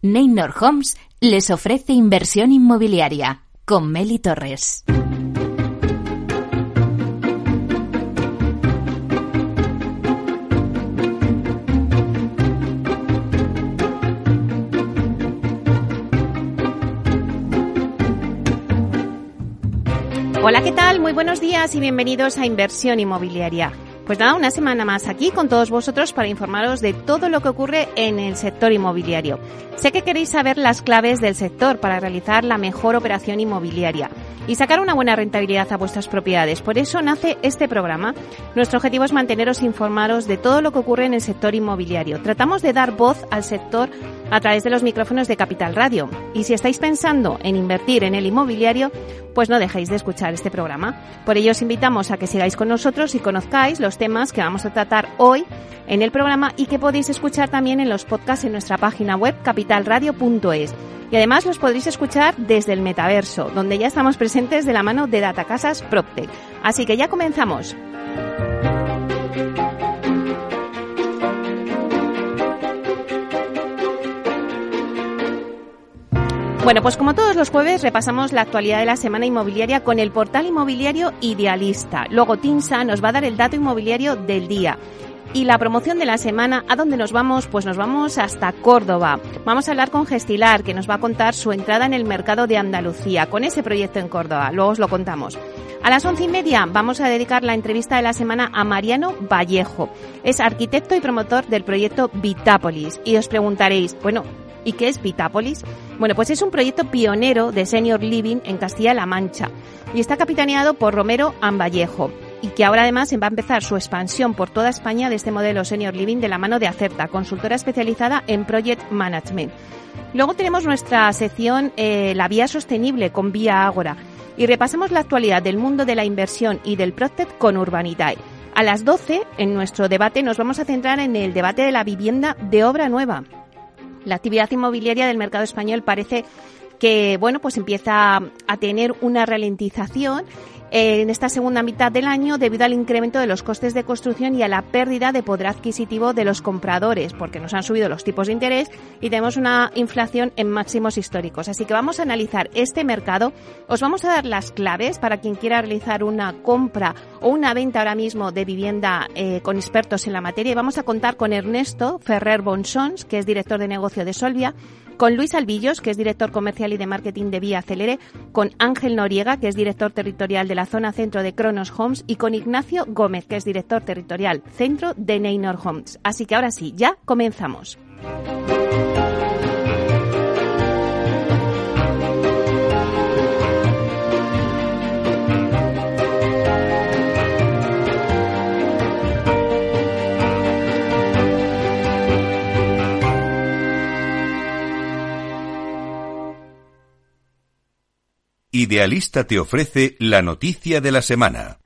Neynor Homes les ofrece inversión inmobiliaria con Meli Torres. Hola, ¿qué tal? Muy buenos días y bienvenidos a Inversión Inmobiliaria. Pues nada, una semana más aquí con todos vosotros para informaros de todo lo que ocurre en el sector inmobiliario. Sé que queréis saber las claves del sector para realizar la mejor operación inmobiliaria y sacar una buena rentabilidad a vuestras propiedades. Por eso nace este programa. Nuestro objetivo es manteneros informados de todo lo que ocurre en el sector inmobiliario. Tratamos de dar voz al sector a través de los micrófonos de Capital Radio. Y si estáis pensando en invertir en el inmobiliario, pues no dejéis de escuchar este programa. Por ello os invitamos a que sigáis con nosotros y conozcáis los temas que vamos a tratar hoy en el programa y que podéis escuchar también en los podcasts en nuestra página web capitalradio.es. Y además los podréis escuchar desde el metaverso, donde ya estamos presentes de la mano de Datacasas PropTech. Así que ya comenzamos. Bueno, pues como todos los jueves repasamos la actualidad de la semana inmobiliaria con el portal inmobiliario Idealista. Luego Tinsa nos va a dar el dato inmobiliario del día. Y la promoción de la semana, ¿a dónde nos vamos? Pues nos vamos hasta Córdoba. Vamos a hablar con Gestilar, que nos va a contar su entrada en el mercado de Andalucía, con ese proyecto en Córdoba. Luego os lo contamos. A las once y media vamos a dedicar la entrevista de la semana a Mariano Vallejo. Es arquitecto y promotor del proyecto Vitápolis. Y os preguntaréis, bueno, ¿y qué es Vitápolis? Bueno, pues es un proyecto pionero de Senior Living en Castilla-La Mancha y está capitaneado por Romero Amvallejo y que ahora además va a empezar su expansión por toda España de este modelo Senior Living de la mano de Acerta, consultora especializada en Project Management. Luego tenemos nuestra sección eh, La Vía Sostenible con Vía Ágora y repasamos la actualidad del mundo de la inversión y del Proctet con Urbanitae. A las 12, en nuestro debate, nos vamos a centrar en el debate de la vivienda de obra nueva. La actividad inmobiliaria del mercado español parece que bueno pues empieza a tener una ralentización en esta segunda mitad del año debido al incremento de los costes de construcción y a la pérdida de poder adquisitivo de los compradores, porque nos han subido los tipos de interés y tenemos una inflación en máximos históricos. Así que vamos a analizar este mercado. Os vamos a dar las claves para quien quiera realizar una compra o una venta ahora mismo de vivienda eh, con expertos en la materia. Y vamos a contar con Ernesto Ferrer Bonsons, que es director de negocio de Solvia, con Luis Albillos, que es director comercial y de marketing de Vía Acelere, con Ángel Noriega, que es director territorial de la zona centro de Kronos Homes, y con Ignacio Gómez, que es director territorial centro de Neynor Homes. Así que ahora sí, ya comenzamos. Idealista te ofrece la noticia de la semana.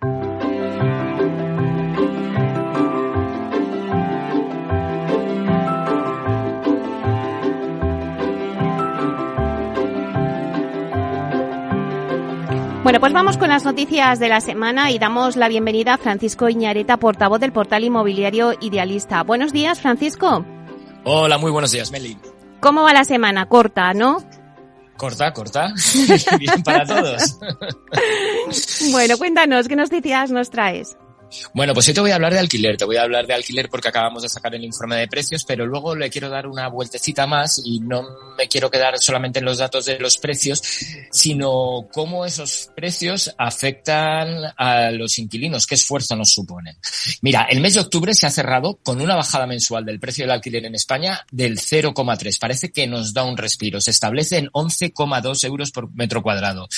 Bueno, pues vamos con las noticias de la semana y damos la bienvenida a Francisco Iñareta, portavoz del portal inmobiliario Idealista. Buenos días, Francisco. Hola, muy buenos días, Meli. ¿Cómo va la semana? Corta, ¿no? Corta, corta. Bien para todos. bueno, cuéntanos, ¿qué noticias nos traes? Bueno, pues hoy te voy a hablar de alquiler. Te voy a hablar de alquiler porque acabamos de sacar el informe de precios, pero luego le quiero dar una vueltecita más y no me quiero quedar solamente en los datos de los precios, sino cómo esos precios afectan a los inquilinos, qué esfuerzo nos suponen. Mira, el mes de octubre se ha cerrado con una bajada mensual del precio del alquiler en España del 0,3. Parece que nos da un respiro. Se establece en 11,2 euros por metro cuadrado.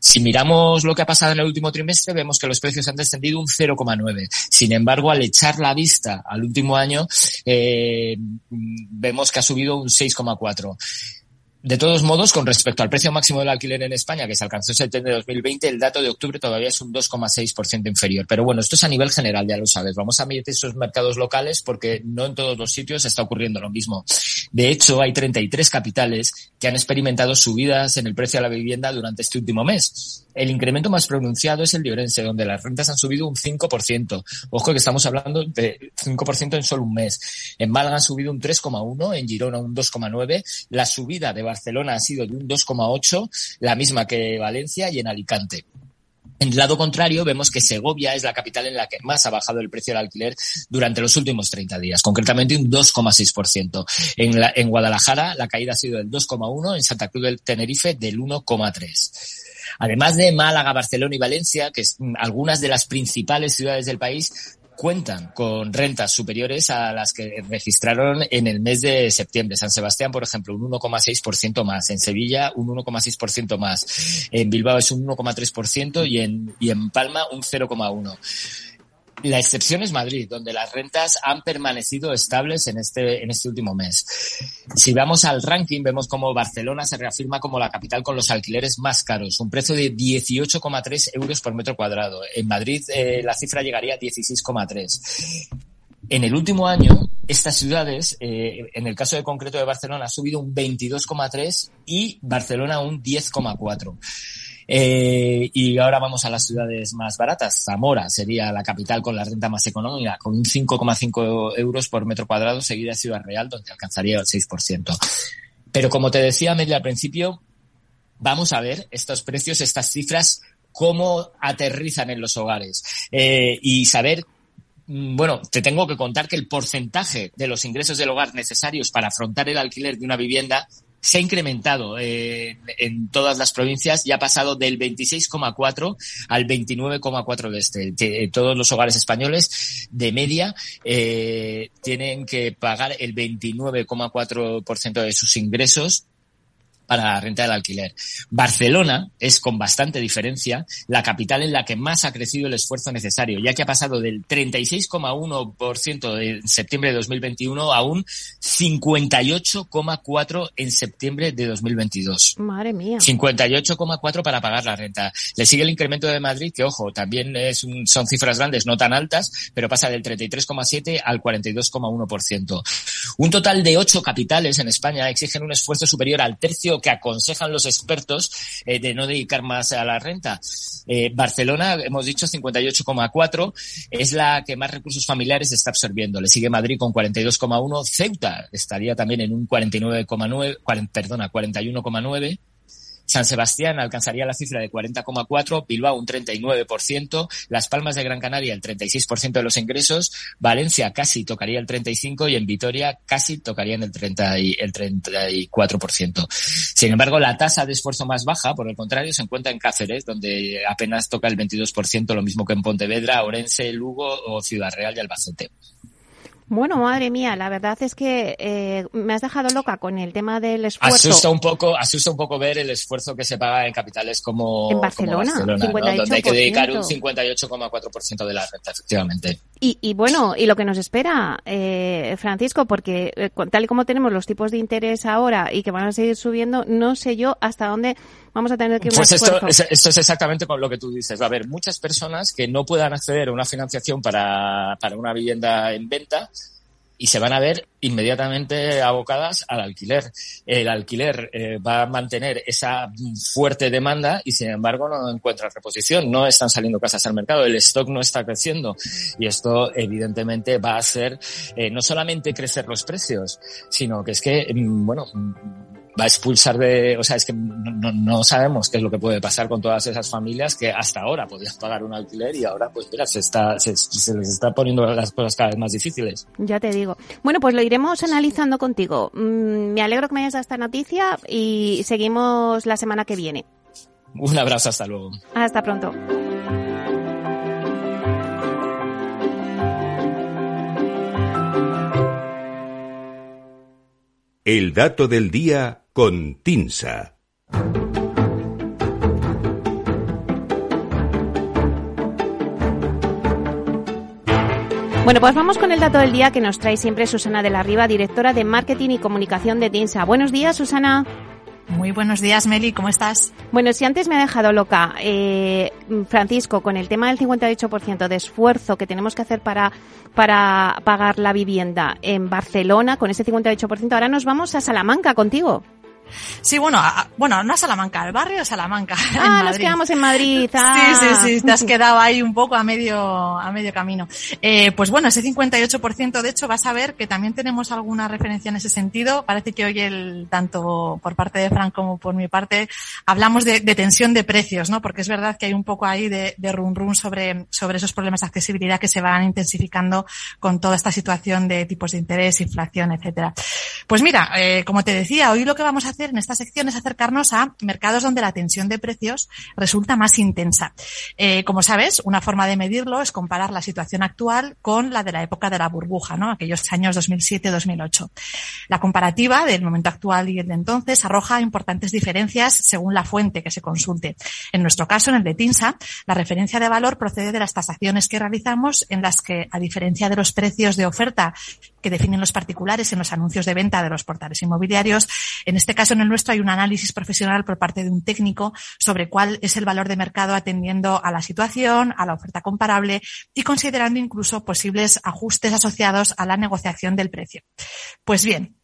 Si miramos lo que ha pasado en el último trimestre, vemos que los precios han descendido un 0,9. Sin embargo, al echar la vista al último año, eh, vemos que ha subido un 6,4. De todos modos, con respecto al precio máximo del alquiler en España, que se alcanzó en septiembre de 2020, el dato de octubre todavía es un 2,6% inferior. Pero bueno, esto es a nivel general, ya lo sabes. Vamos a mirar esos mercados locales porque no en todos los sitios está ocurriendo lo mismo. De hecho, hay 33 capitales que han experimentado subidas en el precio de la vivienda durante este último mes. El incremento más pronunciado es el de donde las rentas han subido un 5%. Ojo que estamos hablando de 5% en solo un mes. En Málaga han subido un 3,1, en Girona un 2,9. La subida de Barcelona ha sido de un 2,8, la misma que Valencia y en Alicante. En el lado contrario, vemos que Segovia es la capital en la que más ha bajado el precio del alquiler durante los últimos 30 días, concretamente un 2,6%. En, en Guadalajara la caída ha sido del 2,1%, en Santa Cruz del Tenerife del 1,3%. Además de Málaga, Barcelona y Valencia, que es mm, algunas de las principales ciudades del país, cuentan con rentas superiores a las que registraron en el mes de septiembre. San Sebastián, por ejemplo, un 1,6% más. En Sevilla, un 1,6% más. En Bilbao es un 1,3% y en, y en Palma un 0,1%. La excepción es Madrid, donde las rentas han permanecido estables en este, en este último mes. Si vamos al ranking, vemos como Barcelona se reafirma como la capital con los alquileres más caros, un precio de 18,3 euros por metro cuadrado. En Madrid eh, la cifra llegaría a 16,3. En el último año, estas ciudades, eh, en el caso de concreto de Barcelona, ha subido un 22,3 y Barcelona un 10,4. Eh, y ahora vamos a las ciudades más baratas. Zamora sería la capital con la renta más económica, con un 5,5 euros por metro cuadrado, seguida Ciudad Real, donde alcanzaría el 6%. Pero como te decía, Media, al principio, vamos a ver estos precios, estas cifras, cómo aterrizan en los hogares eh, y saber mm, bueno, te tengo que contar que el porcentaje de los ingresos del hogar necesarios para afrontar el alquiler de una vivienda se ha incrementado eh, en todas las provincias y ha pasado del 26,4 al 29,4 de este. Todos los hogares españoles de media eh, tienen que pagar el 29,4% de sus ingresos para la renta del alquiler. Barcelona es, con bastante diferencia, la capital en la que más ha crecido el esfuerzo necesario, ya que ha pasado del 36,1% en septiembre de 2021 a un 58,4% en septiembre de 2022. Madre mía. 58,4% para pagar la renta. Le sigue el incremento de Madrid, que ojo, también es un, son cifras grandes, no tan altas, pero pasa del 33,7 al 42,1%. Un total de ocho capitales en España exigen un esfuerzo superior al tercio que aconsejan los expertos eh, de no dedicar más a la renta. Eh, Barcelona, hemos dicho 58,4, es la que más recursos familiares está absorbiendo. Le sigue Madrid con 42,1, Ceuta estaría también en un 49,9, perdona, 41,9. San Sebastián alcanzaría la cifra de 40,4, Bilbao un 39%, Las Palmas de Gran Canaria el 36% de los ingresos, Valencia casi tocaría el 35% y en Vitoria casi tocarían el, 30 y, el 34%. Sin embargo, la tasa de esfuerzo más baja, por el contrario, se encuentra en Cáceres, donde apenas toca el 22%, lo mismo que en Pontevedra, Orense, Lugo o Ciudad Real y Albacete. Bueno, madre mía, la verdad es que eh, me has dejado loca con el tema del esfuerzo. Asusta un poco, asusta un poco ver el esfuerzo que se paga en capitales como, en Barcelona, donde hay que dedicar un 58,4% de la renta, efectivamente. Y, y, bueno, y lo que nos espera, eh, Francisco, porque eh, tal y como tenemos los tipos de interés ahora y que van a seguir subiendo, no sé yo hasta dónde vamos a tener que Pues esto, esto es exactamente con lo que tú dices. Va a haber muchas personas que no puedan acceder a una financiación para, para una vivienda en venta y se van a ver inmediatamente abocadas al alquiler. El alquiler eh, va a mantener esa fuerte demanda y sin embargo no encuentra reposición. No están saliendo casas al mercado, el stock no está creciendo y esto evidentemente va a hacer eh, no solamente crecer los precios, sino que es que, mm, bueno, va a expulsar de, o sea, es que no, sabemos qué es lo que puede pasar con todas esas familias que hasta ahora podían pagar un alquiler y ahora, pues mira, se está, se, les está poniendo las cosas cada vez más difíciles. Ya te digo. Bueno, pues lo iremos analizando contigo. Mm, me alegro que me hayas dado esta noticia y seguimos la semana que viene. Un abrazo, hasta luego. Hasta pronto. El dato del día con Tinsa. Bueno, pues vamos con el dato del día que nos trae siempre Susana de la Riva, directora de Marketing y Comunicación de Tinsa. Buenos días, Susana. Muy buenos días, Meli, ¿cómo estás? Bueno, si antes me ha dejado loca, eh, Francisco, con el tema del 58% de esfuerzo que tenemos que hacer para, para pagar la vivienda en Barcelona, con ese 58%, ahora nos vamos a Salamanca contigo. Sí, bueno, bueno, no a Salamanca, al barrio de Salamanca. Ah, nos quedamos en Madrid. Sí, sí, sí, te has quedado ahí un poco a medio, a medio camino. Eh, pues bueno, ese 58% de hecho vas a ver que también tenemos alguna referencia en ese sentido. Parece que hoy el, tanto por parte de Frank como por mi parte, hablamos de, tensión de precios, ¿no? Porque es verdad que hay un poco ahí de, de run run sobre, sobre esos problemas de accesibilidad que se van intensificando con toda esta situación de tipos de interés, inflación, etcétera. Pues mira, eh, como te decía, hoy lo que vamos a en esta sección es acercarnos a mercados donde la tensión de precios resulta más intensa. Eh, como sabes, una forma de medirlo es comparar la situación actual con la de la época de la burbuja, ¿no? Aquellos años 2007-2008. La comparativa del momento actual y el de entonces arroja importantes diferencias según la fuente que se consulte. En nuestro caso, en el de TINSA, la referencia de valor procede de las tasaciones que realizamos en las que, a diferencia de los precios de oferta que definen los particulares en los anuncios de venta de los portales inmobiliarios. En este caso, en el nuestro, hay un análisis profesional por parte de un técnico sobre cuál es el valor de mercado atendiendo a la situación, a la oferta comparable y considerando incluso posibles ajustes asociados a la negociación del precio. Pues bien,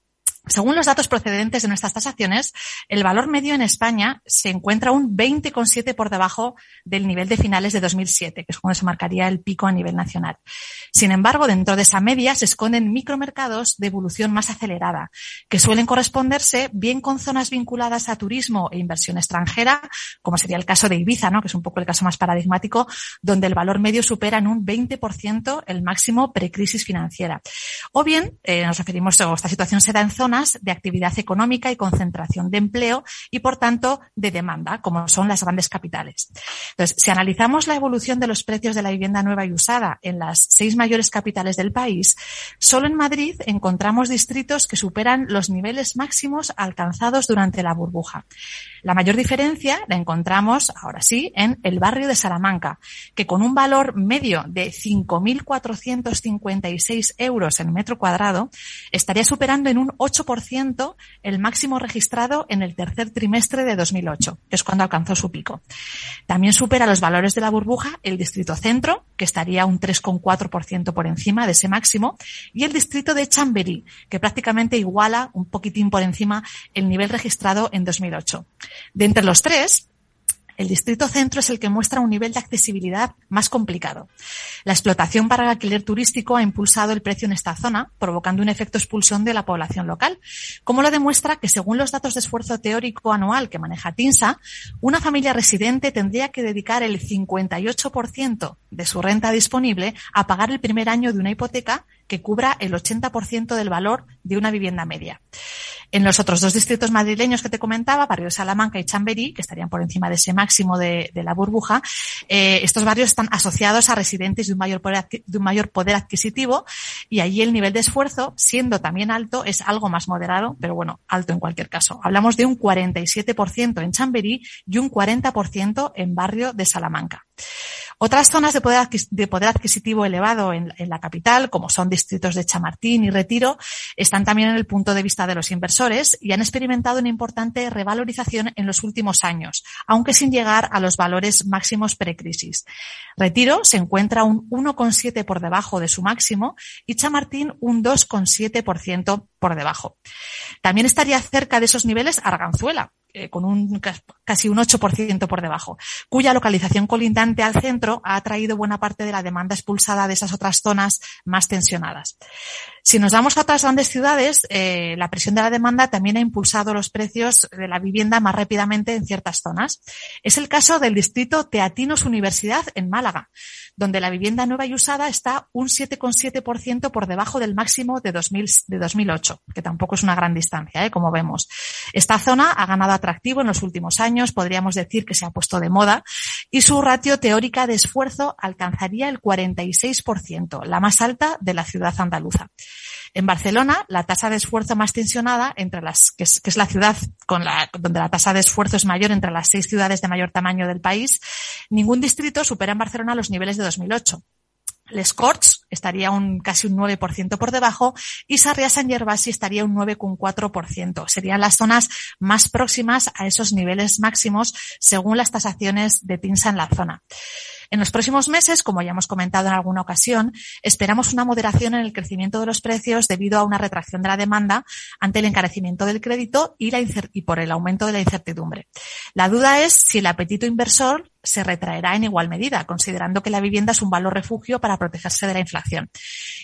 según los datos procedentes de nuestras tasaciones, el valor medio en España se encuentra un 20,7 por debajo del nivel de finales de 2007, que es cuando se marcaría el pico a nivel nacional. Sin embargo, dentro de esa media se esconden micromercados de evolución más acelerada, que suelen corresponderse bien con zonas vinculadas a turismo e inversión extranjera, como sería el caso de Ibiza, ¿no? que es un poco el caso más paradigmático, donde el valor medio supera en un 20% el máximo precrisis financiera. O bien, eh, nos referimos, a esta situación se da en zonas de actividad económica y concentración de empleo y, por tanto, de demanda, como son las grandes capitales. Entonces, si analizamos la evolución de los precios de la vivienda nueva y usada en las seis mayores capitales del país, solo en Madrid encontramos distritos que superan los niveles máximos alcanzados durante la burbuja. La mayor diferencia la encontramos, ahora sí, en el barrio de Salamanca, que con un valor medio de 5.456 euros en metro cuadrado, estaría superando en un 8 el máximo registrado en el tercer trimestre de 2008, que es cuando alcanzó su pico. También supera los valores de la burbuja el distrito centro, que estaría un 3,4% por encima de ese máximo, y el distrito de Chamberí, que prácticamente iguala un poquitín por encima el nivel registrado en 2008. De entre los tres, el distrito centro es el que muestra un nivel de accesibilidad más complicado. La explotación para el alquiler turístico ha impulsado el precio en esta zona, provocando un efecto expulsión de la población local, como lo demuestra que según los datos de esfuerzo teórico anual que maneja TINSA, una familia residente tendría que dedicar el 58% de su renta disponible a pagar el primer año de una hipoteca que cubra el 80% del valor de una vivienda media. En los otros dos distritos madrileños que te comentaba, Barrio de Salamanca y Chamberí, que estarían por encima de ese máximo de, la burbuja, eh, estos barrios están asociados a residentes de un, mayor poder, de un mayor poder adquisitivo y allí el nivel de esfuerzo, siendo también alto, es algo más moderado, pero bueno, alto en cualquier caso. Hablamos de un 47% en Chamberí y un 40% en Barrio de Salamanca. Otras zonas de poder, adquisitivo elevado en, la capital, como son distritos de Chamartín y Retiro, están también en el punto de vista de los inversores y han experimentado una importante revalorización en los últimos años, aunque sin llegar a los valores máximos precrisis. Retiro se encuentra un 1,7 por debajo de su máximo y Chamartín un 2,7% por debajo. También estaría cerca de esos niveles Arganzuela, eh, con un casi un 8% por debajo, cuya localización colindante al centro ha atraído buena parte de la demanda expulsada de esas otras zonas más tensionadas. Si nos vamos a otras grandes ciudades, eh, la presión de la demanda también ha impulsado los precios de la vivienda más rápidamente en ciertas zonas. Es el caso del distrito Teatinos Universidad en Málaga, donde la vivienda nueva y usada está un 7,7% por debajo del máximo de, 2000, de 2008, que tampoco es una gran distancia, ¿eh? como vemos. Esta zona ha ganado atractivo en los últimos años, podríamos decir que se ha puesto de moda, y su ratio teórica de esfuerzo alcanzaría el 46%, la más alta de la ciudad andaluza. En Barcelona, la tasa de esfuerzo más tensionada entre las, que es, que es la ciudad con la, donde la tasa de esfuerzo es mayor entre las seis ciudades de mayor tamaño del país, ningún distrito supera en Barcelona los niveles de 2008. Les Corts estaría un casi un 9% por debajo y Sarriá-San Gervasi estaría un 9,4%. Serían las zonas más próximas a esos niveles máximos según las tasaciones de TINSA en la zona. En los próximos meses, como ya hemos comentado en alguna ocasión, esperamos una moderación en el crecimiento de los precios debido a una retracción de la demanda ante el encarecimiento del crédito y, la y por el aumento de la incertidumbre. La duda es si el apetito inversor se retraerá en igual medida, considerando que la vivienda es un valor refugio para protegerse de la inflación.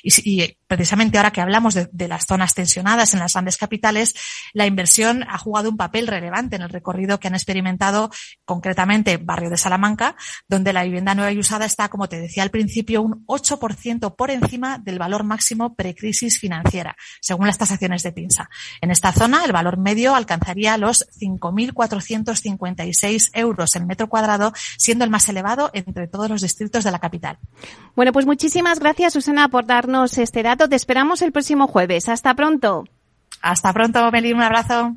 Y, precisamente ahora que hablamos de, las zonas tensionadas en las grandes capitales, la inversión ha jugado un papel relevante en el recorrido que han experimentado concretamente Barrio de Salamanca, donde la vivienda nueva y usada está, como te decía al principio, un 8% por encima del valor máximo precrisis financiera, según las tasaciones de PINSA. En esta zona, el valor medio alcanzaría los 5.456 euros en metro cuadrado siendo el más elevado entre todos los distritos de la capital. Bueno, pues muchísimas gracias, Susana, por darnos este dato. Te esperamos el próximo jueves. Hasta pronto. Hasta pronto, Meli. Un abrazo.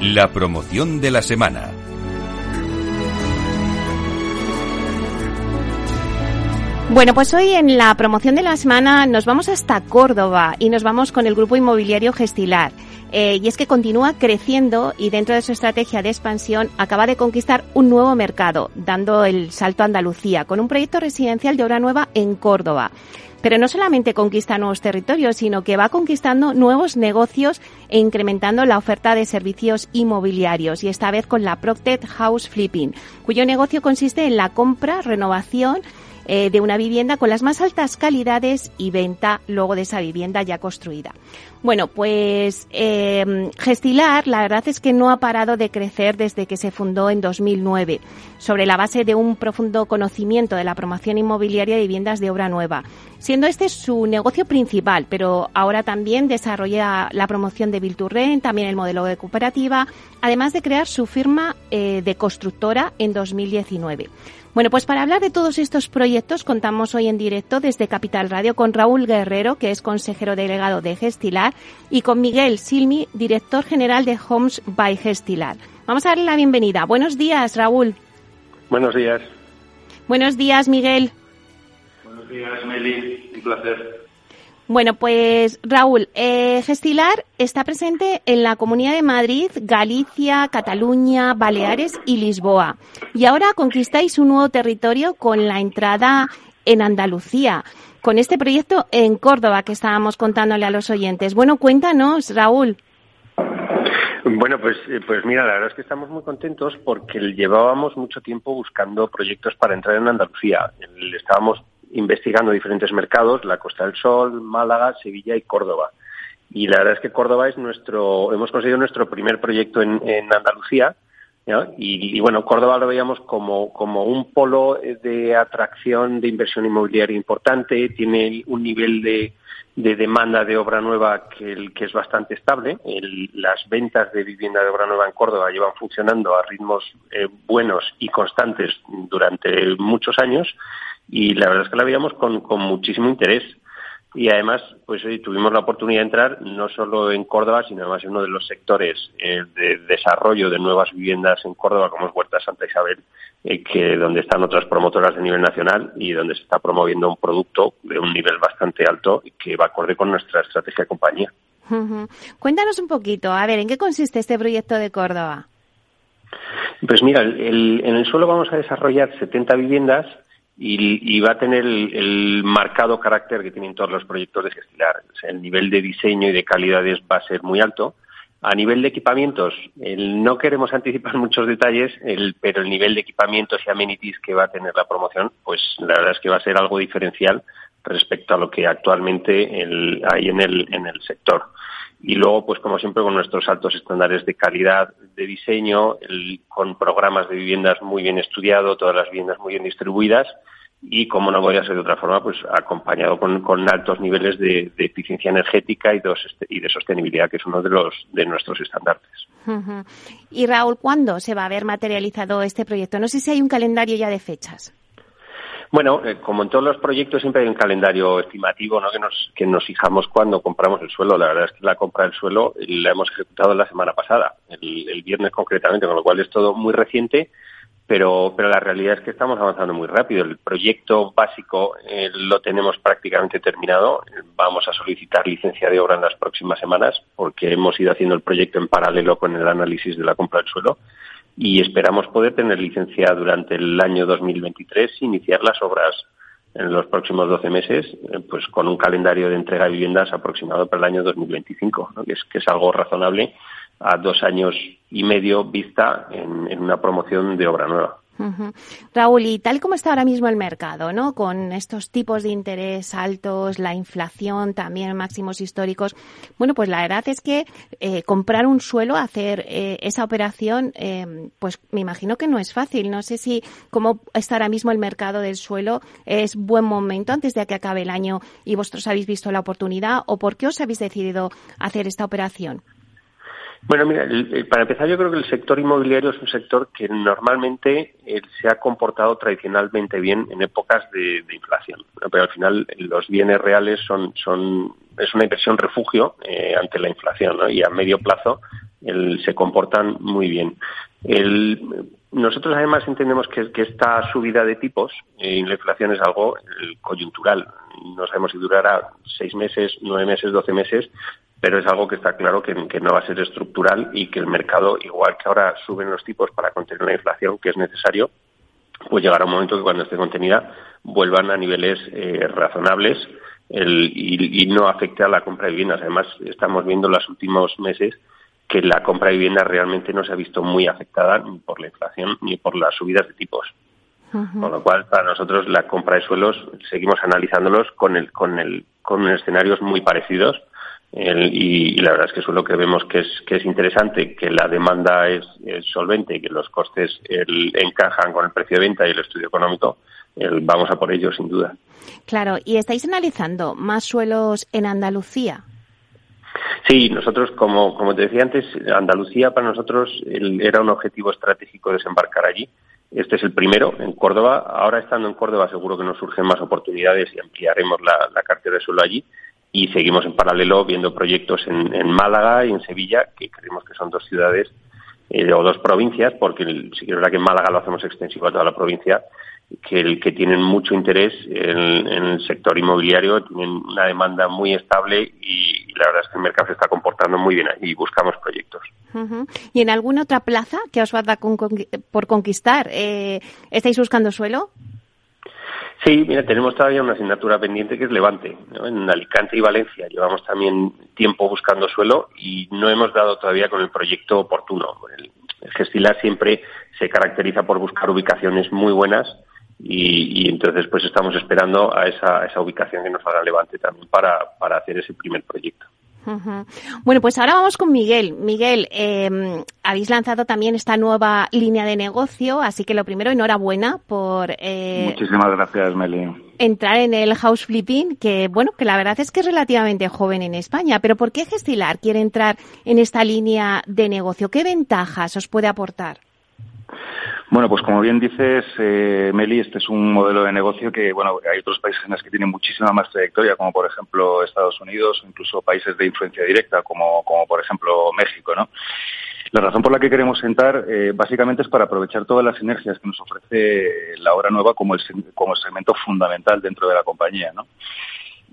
La promoción de la semana. Bueno, pues hoy en la promoción de la semana nos vamos hasta Córdoba y nos vamos con el grupo inmobiliario Gestilar. Eh, y es que continúa creciendo y dentro de su estrategia de expansión acaba de conquistar un nuevo mercado, dando el salto a Andalucía, con un proyecto residencial de obra nueva en Córdoba. Pero no solamente conquista nuevos territorios, sino que va conquistando nuevos negocios e incrementando la oferta de servicios inmobiliarios, y esta vez con la Procted House Flipping, cuyo negocio consiste en la compra, renovación, eh, de una vivienda con las más altas calidades y venta luego de esa vivienda ya construida. Bueno, pues eh, Gestilar, la verdad es que no ha parado de crecer desde que se fundó en 2009, sobre la base de un profundo conocimiento de la promoción inmobiliaria de viviendas de obra nueva, siendo este su negocio principal, pero ahora también desarrolla la promoción de Bilturren, también el modelo de cooperativa, además de crear su firma eh, de constructora en 2019. Bueno, pues para hablar de todos estos proyectos contamos hoy en directo desde Capital Radio con Raúl Guerrero, que es consejero delegado de Gestilar, y con Miguel Silmi, director general de Homes by Gestilar. Vamos a darle la bienvenida. Buenos días, Raúl. Buenos días. Buenos días, Miguel. Buenos días, Meli. Un placer. Bueno, pues Raúl, eh, Gestilar está presente en la Comunidad de Madrid, Galicia, Cataluña, Baleares y Lisboa. Y ahora conquistáis un nuevo territorio con la entrada en Andalucía, con este proyecto en Córdoba que estábamos contándole a los oyentes. Bueno, cuéntanos, Raúl. Bueno, pues, eh, pues mira, la verdad es que estamos muy contentos porque llevábamos mucho tiempo buscando proyectos para entrar en Andalucía. Estábamos investigando diferentes mercados, la Costa del Sol, Málaga, Sevilla y Córdoba. Y la verdad es que Córdoba es nuestro, hemos conseguido nuestro primer proyecto en, Andalucía. Y, bueno, Córdoba lo veíamos como, como un polo de atracción de inversión inmobiliaria importante, tiene un nivel de, de demanda de obra nueva que, que es bastante estable. las ventas de vivienda de obra nueva en Córdoba llevan funcionando a ritmos eh, buenos y constantes durante muchos años y la verdad es que la veíamos con, con muchísimo interés. Y además, pues hoy tuvimos la oportunidad de entrar no solo en Córdoba, sino además en uno de los sectores eh, de desarrollo de nuevas viviendas en Córdoba, como es Huerta Santa Isabel, eh, que donde están otras promotoras de nivel nacional y donde se está promoviendo un producto de un nivel bastante alto que va acorde con nuestra estrategia de compañía. Cuéntanos un poquito, a ver, ¿en qué consiste este proyecto de Córdoba? Pues mira, en el suelo vamos a desarrollar 70 viviendas y, va a tener el, marcado carácter que tienen todos los proyectos de Gestilar. el nivel de diseño y de calidades va a ser muy alto. A nivel de equipamientos, no queremos anticipar muchos detalles, pero el nivel de equipamientos y amenities que va a tener la promoción, pues la verdad es que va a ser algo diferencial respecto a lo que actualmente hay en el, en el sector. Y luego, pues como siempre, con nuestros altos estándares de calidad de diseño, con programas de viviendas muy bien estudiados, todas las viviendas muy bien distribuidas y, como no podría ser de otra forma, pues acompañado con, altos niveles de, eficiencia energética y de, y de, sostenibilidad, que es uno de, los, de nuestros estándares. Y Raúl, ¿cuándo se va a ver materializado este proyecto? No sé si hay un calendario ya de fechas. Bueno, eh, como en todos los proyectos siempre hay un calendario estimativo ¿no? que, nos, que nos fijamos cuando compramos el suelo. La verdad es que la compra del suelo la hemos ejecutado la semana pasada, el, viernes concretamente, con lo cual es todo muy reciente, pero, pero la realidad es que estamos avanzando muy rápido. El proyecto básico eh, lo tenemos prácticamente terminado. Vamos a solicitar licencia de obra en las próximas semanas porque hemos ido haciendo el proyecto en paralelo con el análisis de la compra del suelo y esperamos poder tener licencia durante el año 2023 e iniciar las obras en los próximos 12 meses, eh, pues con un calendario de entrega de viviendas aproximado para el año 2025, que, es, que es algo razonable a dos años y medio vista en, una promoción de obra nueva. Raúl, y tal como está ahora mismo el mercado, ¿no? Con estos tipos de interés altos, la inflación también máximos históricos, bueno, pues la verdad es que eh, comprar un suelo, hacer eh, esa operación, eh, pues me imagino que no es fácil. No sé si cómo está ahora mismo el mercado del suelo es buen momento antes de que acabe el año y vosotros habéis visto la oportunidad o por qué os habéis decidido hacer esta operación. Bueno, mira, para empezar, yo creo que el sector inmobiliario es un sector que normalmente eh, se ha comportado tradicionalmente bien en épocas de, inflación, pero al final los bienes reales son, son es una inversión refugio eh, ante la inflación y a medio plazo se comportan muy bien. nosotros además entendemos que, esta subida de tipos eh, y la inflación es algo coyuntural. No sabemos si durará seis meses, nueve meses, doce meses, pero es algo que está claro que, no va a ser estructural y que el mercado, igual que ahora suben los tipos para contener la inflación, que es necesario, pues llegará un momento que cuando esté contenida vuelvan a niveles eh, razonables y, no afecte a la compra de viviendas. Además, estamos viendo en los últimos meses que la compra de viviendas realmente no se ha visto muy afectada ni por la inflación ni por las subidas de tipos. Con lo cual, para nosotros, la compra de suelos seguimos analizándolos con, el, con, el, con escenarios muy parecidos y, la verdad es que eso es lo que vemos que es, que es interesante, que la demanda es, solvente y que los costes encajan con el precio de venta y el estudio económico, vamos a por ello sin duda. Claro, ¿y estáis analizando más suelos en Andalucía? Sí, nosotros, como, como te decía antes, Andalucía para nosotros era un objetivo estratégico desembarcar allí. Este es el primero en Córdoba. Ahora estando en Córdoba seguro que nos surgen más oportunidades y ampliaremos la, la cartera de suelo allí y seguimos en paralelo viendo proyectos en, en Málaga y en Sevilla, que creemos que son dos ciudades eh, o dos provincias, porque si que es verdad que en Málaga lo hacemos extensivo a toda la provincia, que, el, que tienen mucho interés en, el sector inmobiliario, tienen una demanda muy estable y, la verdad es que el mercado se está comportando muy bien y buscamos proyectos. ¿Y en alguna otra plaza que os falta por conquistar? Eh, ¿Estáis buscando suelo? Sí, mira, tenemos todavía una asignatura pendiente que es Levante. En Alicante y Valencia llevamos también tiempo buscando suelo y no hemos dado todavía con el proyecto oportuno. El, Gestilar siempre se caracteriza por buscar ubicaciones muy buenas y, entonces pues estamos esperando a esa, esa ubicación que nos haga Levante también para, para hacer ese primer proyecto. Bueno, pues ahora vamos con Miguel. Miguel, eh, habéis lanzado también esta nueva línea de negocio, así que lo primero, enhorabuena por... Eh, Muchísimas gracias, Meli. Entrar en el house flipping, que bueno, que la verdad es que es relativamente joven en España, pero ¿por qué Gestilar quiere entrar en esta línea de negocio? ¿Qué ventajas os puede aportar? Bueno, pues como bien dices, eh, Meli, este es un modelo de negocio que, bueno, hay otros países en los que tienen muchísima más trayectoria, como por ejemplo Estados Unidos o incluso países de influencia directa, como, como por ejemplo México, ¿no? La razón por la que queremos entrar eh, básicamente es para aprovechar todas las sinergias que nos ofrece la obra nueva como el, como el segmento fundamental dentro de la compañía, ¿no?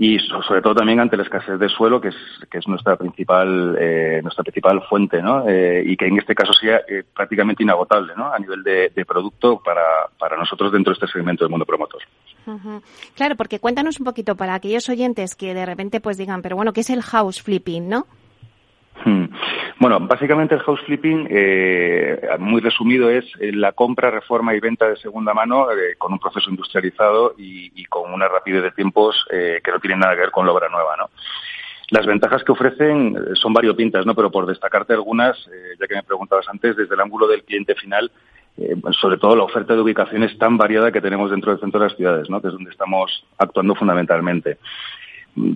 Y sobre todo también ante la escasez de suelo, que es, que es nuestra principal eh, nuestra principal fuente, ¿no? Eh, y que en este caso sea eh, prácticamente inagotable, ¿no? A nivel de, producto para, para nosotros dentro de este segmento del mundo promotor. Claro, porque cuéntanos un poquito para aquellos oyentes que de repente pues digan, pero bueno, ¿qué es el house flipping, no? Hmm. Bueno, básicamente el house flipping, eh, muy resumido, es eh, la compra, reforma y venta de segunda mano eh, con un proceso industrializado y, con una rapidez de tiempos que no tiene nada que ver con la obra nueva, ¿no? Las ventajas que ofrecen son variopintas, ¿no? Pero por destacarte algunas, ya que me preguntabas antes, desde el ángulo del cliente final, sobre todo la oferta de ubicaciones tan variada que tenemos dentro del centro de las ciudades, ¿no? que es donde estamos actuando fundamentalmente.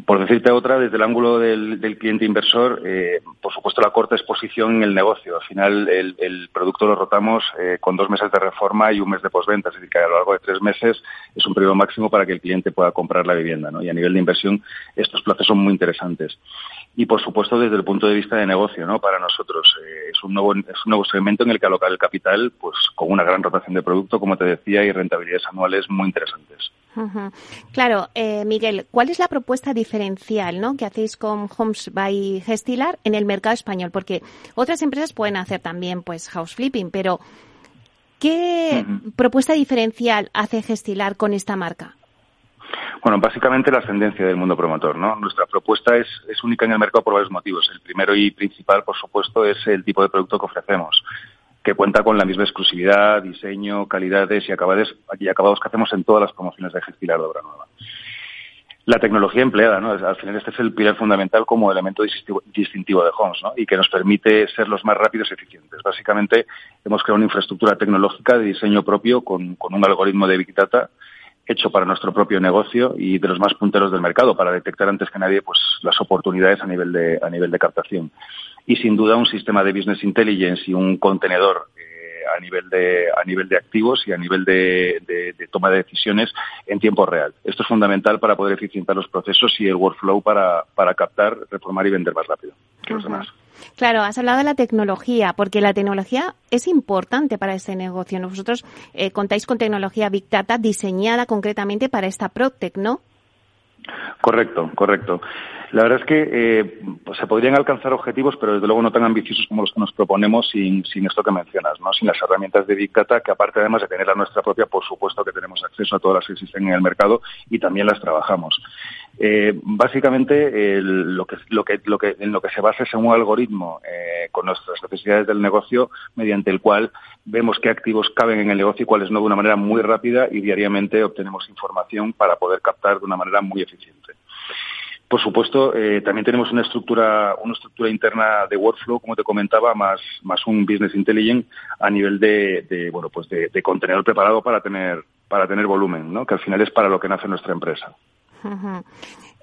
Por decirte otra, desde el ángulo del, cliente inversor, eh, por supuesto la corta exposición en el negocio. Al final el, producto lo rotamos eh, con dos meses de reforma y un mes de postventa, es decir, que a lo largo de tres meses es un periodo máximo para que el cliente pueda comprar la vivienda. ¿no? Y a nivel de inversión estos plazos son muy interesantes. y por supuesto desde el punto de vista de negocio, ¿no? Para nosotros eh, es un nuevo es un nuevo segmento en el que alocar el capital, pues con una gran rotación de producto, como te decía, y rentabilidades anuales muy interesantes. Claro, eh, Miguel, ¿cuál es la propuesta diferencial ¿no? que hacéis con Homes by Gestilar en el mercado español? Porque otras empresas pueden hacer también pues house flipping, pero ¿qué propuesta diferencial hace Gestilar con esta marca? Bueno, básicamente la ascendencia del mundo promotor, ¿no? Nuestra propuesta es, es única en el mercado por varios motivos. El primero y principal, por supuesto, es el tipo de producto que ofrecemos que cuenta con la misma exclusividad, diseño, calidades y acabados, y acabados que hacemos en todas las promociones de Gestilar de Obra Nueva. La tecnología empleada, ¿no? Al final este es el pilar fundamental como elemento distintivo de Homes, ¿no? Y que nos permite ser los más rápidos y eficientes. Básicamente hemos creado una infraestructura tecnológica de diseño propio con, con un algoritmo de Big Data hecho para nuestro propio negocio y de los más punteros del mercado para detectar antes que nadie pues las oportunidades a nivel de a nivel de captación y sin duda un sistema de business intelligence y un contenedor eh, a nivel de a nivel de activos y a nivel de, de, toma de decisiones en tiempo real. Esto es fundamental para poder eficientar los procesos y el workflow para, para captar, reformar y vender más rápido que los demás. Claro, has hablado de la tecnología, porque la tecnología es importante para este negocio. Vosotros eh, contáis con tecnología Big Data diseñada concretamente para esta PropTech, ¿no? Correcto, correcto. La verdad es que eh, pues se podrían alcanzar objetivos, pero desde luego no tan ambiciosos como los que nos proponemos sin, sin esto que mencionas, ¿no? sin las herramientas de Big Data, que aparte además de tener la nuestra propia, por supuesto que tenemos acceso a todas las que existen en el mercado y también las trabajamos. Eh, básicamente, lo, que, en lo que se basa es en un algoritmo eh, con nuestras necesidades del negocio, mediante el cual vemos qué activos caben en el negocio y cuáles no de una manera muy rápida y diariamente obtenemos información para poder captar de una manera muy eficiente. Por supuesto, eh, también tenemos una estructura, una estructura interna de workflow, como te comentaba, más, más un business intelligence a nivel de, bueno, pues de, contenedor preparado para tener, para tener volumen, ¿no? Que al final es para lo que nace nuestra empresa.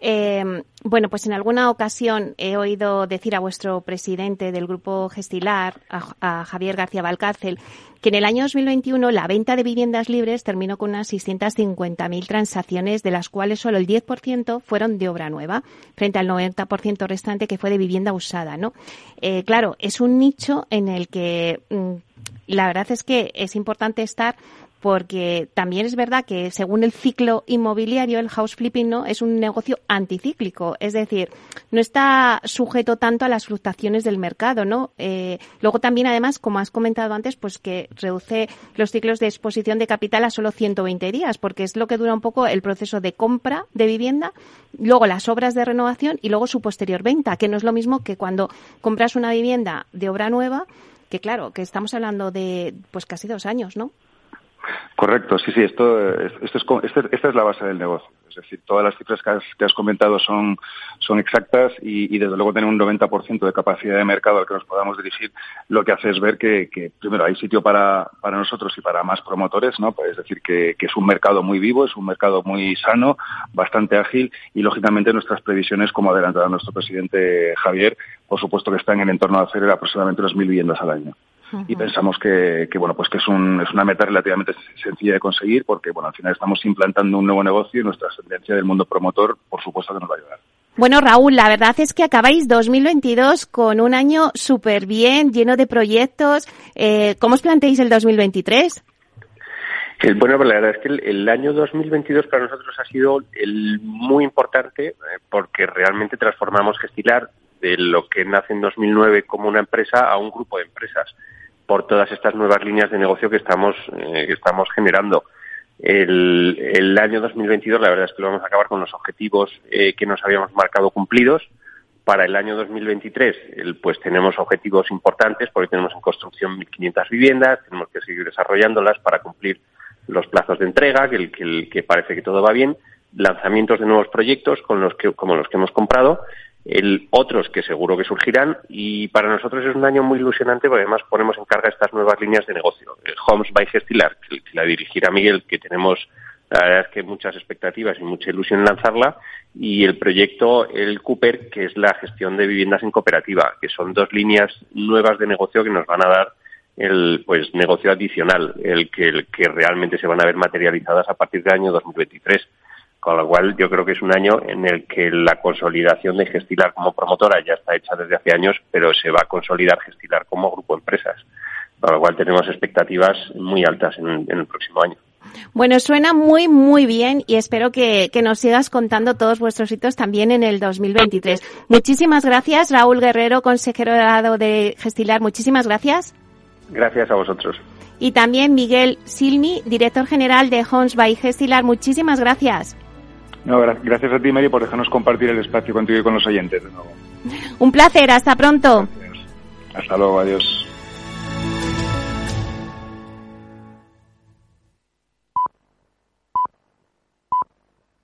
Eh, bueno, pues en alguna ocasión he oído decir a vuestro presidente del grupo Gestilar, a, Javier García Valcárcel, que en el año 2021 la venta de viviendas libres terminó con unas 650.000 transacciones, de las cuales solo el 10% fueron de obra nueva, frente al 90% restante que fue de vivienda usada, ¿no? Eh, claro, es un nicho en el que mm, la verdad es que es importante estar porque también es verdad que según el ciclo inmobiliario, el house flipping no es un negocio anticíclico, es decir, no está sujeto tanto a las fluctuaciones del mercado, ¿no? Eh, luego también, además, como has comentado antes, pues que reduce los ciclos de exposición de capital a solo 120 días, porque es lo que dura un poco el proceso de compra de vivienda, luego las obras de renovación y luego su posterior venta, que no es lo mismo que cuando compras una vivienda de obra nueva, que claro, que estamos hablando de pues casi dos años, ¿no? Correcto, sí, sí, esto, esto es, este, esta es la base del negocio. Es decir, todas las cifras que has, comentado son, son exactas y, desde luego tener un 90% de capacidad de mercado al que nos podamos dirigir lo que hace es ver que, primero hay sitio para, para nosotros y para más promotores, ¿no? Pues es decir, que, es un mercado muy vivo, es un mercado muy sano, bastante ágil y lógicamente nuestras previsiones, como adelantaba nuestro presidente Javier, por supuesto que están en el entorno de hacer aproximadamente unas mil viviendas al año y pensamos que, bueno pues que es, un, es una meta relativamente sencilla de conseguir porque bueno al final estamos implantando un nuevo negocio y nuestra ascendencia del mundo promotor por supuesto que nos va a ayudar. Bueno, Raúl, la verdad es que acabáis 2022 con un año súper bien, lleno de proyectos. Eh, ¿Cómo os planteáis el 2023? Bueno, pues la verdad es que el, año 2022 para nosotros ha sido el muy importante eh, porque realmente transformamos Gestilar de lo que nace en 2009 como una empresa a un grupo de empresas por todas estas nuevas líneas de negocio que estamos, eh, que estamos generando. El, el, año 2022, la verdad es que lo vamos a acabar con los objetivos eh, que nos habíamos marcado cumplidos. Para el año 2023, el, pues tenemos objetivos importantes porque tenemos en construcción 1.500 viviendas, tenemos que seguir desarrollándolas para cumplir los plazos de entrega, que, que, que parece que todo va bien, lanzamientos de nuevos proyectos con los que, como los que hemos comprado el, otros que seguro que surgirán y para nosotros es un año muy ilusionante porque además ponemos en carga estas nuevas líneas de negocio. El Homes by Gestilar, que, la dirigirá Miguel, que tenemos la verdad es que muchas expectativas y mucha ilusión en lanzarla, y el proyecto El Cooper, que es la gestión de viviendas en cooperativa, que son dos líneas nuevas de negocio que nos van a dar el pues negocio adicional, el que, el que realmente se van a ver materializadas a partir del año 2023 Con lo cual, yo creo que es un año en el que la consolidación de Gestilar como promotora ya está hecha desde hace años, pero se va a consolidar Gestilar como grupo de empresas. Con lo cual, tenemos expectativas muy altas en, el próximo año. Bueno, suena muy, muy bien y espero que, que, nos sigas contando todos vuestros hitos también en el 2023. Muchísimas gracias, Raúl Guerrero, consejero de Gestilar. Muchísimas gracias. Gracias a vosotros. Y también Miguel Silmi, director general de Homes by Gestilar. Muchísimas gracias. No, gracias a ti, Mary, por dejarnos compartir el espacio contigo y con los oyentes de nuevo. Un placer, hasta pronto. Hasta luego, adiós.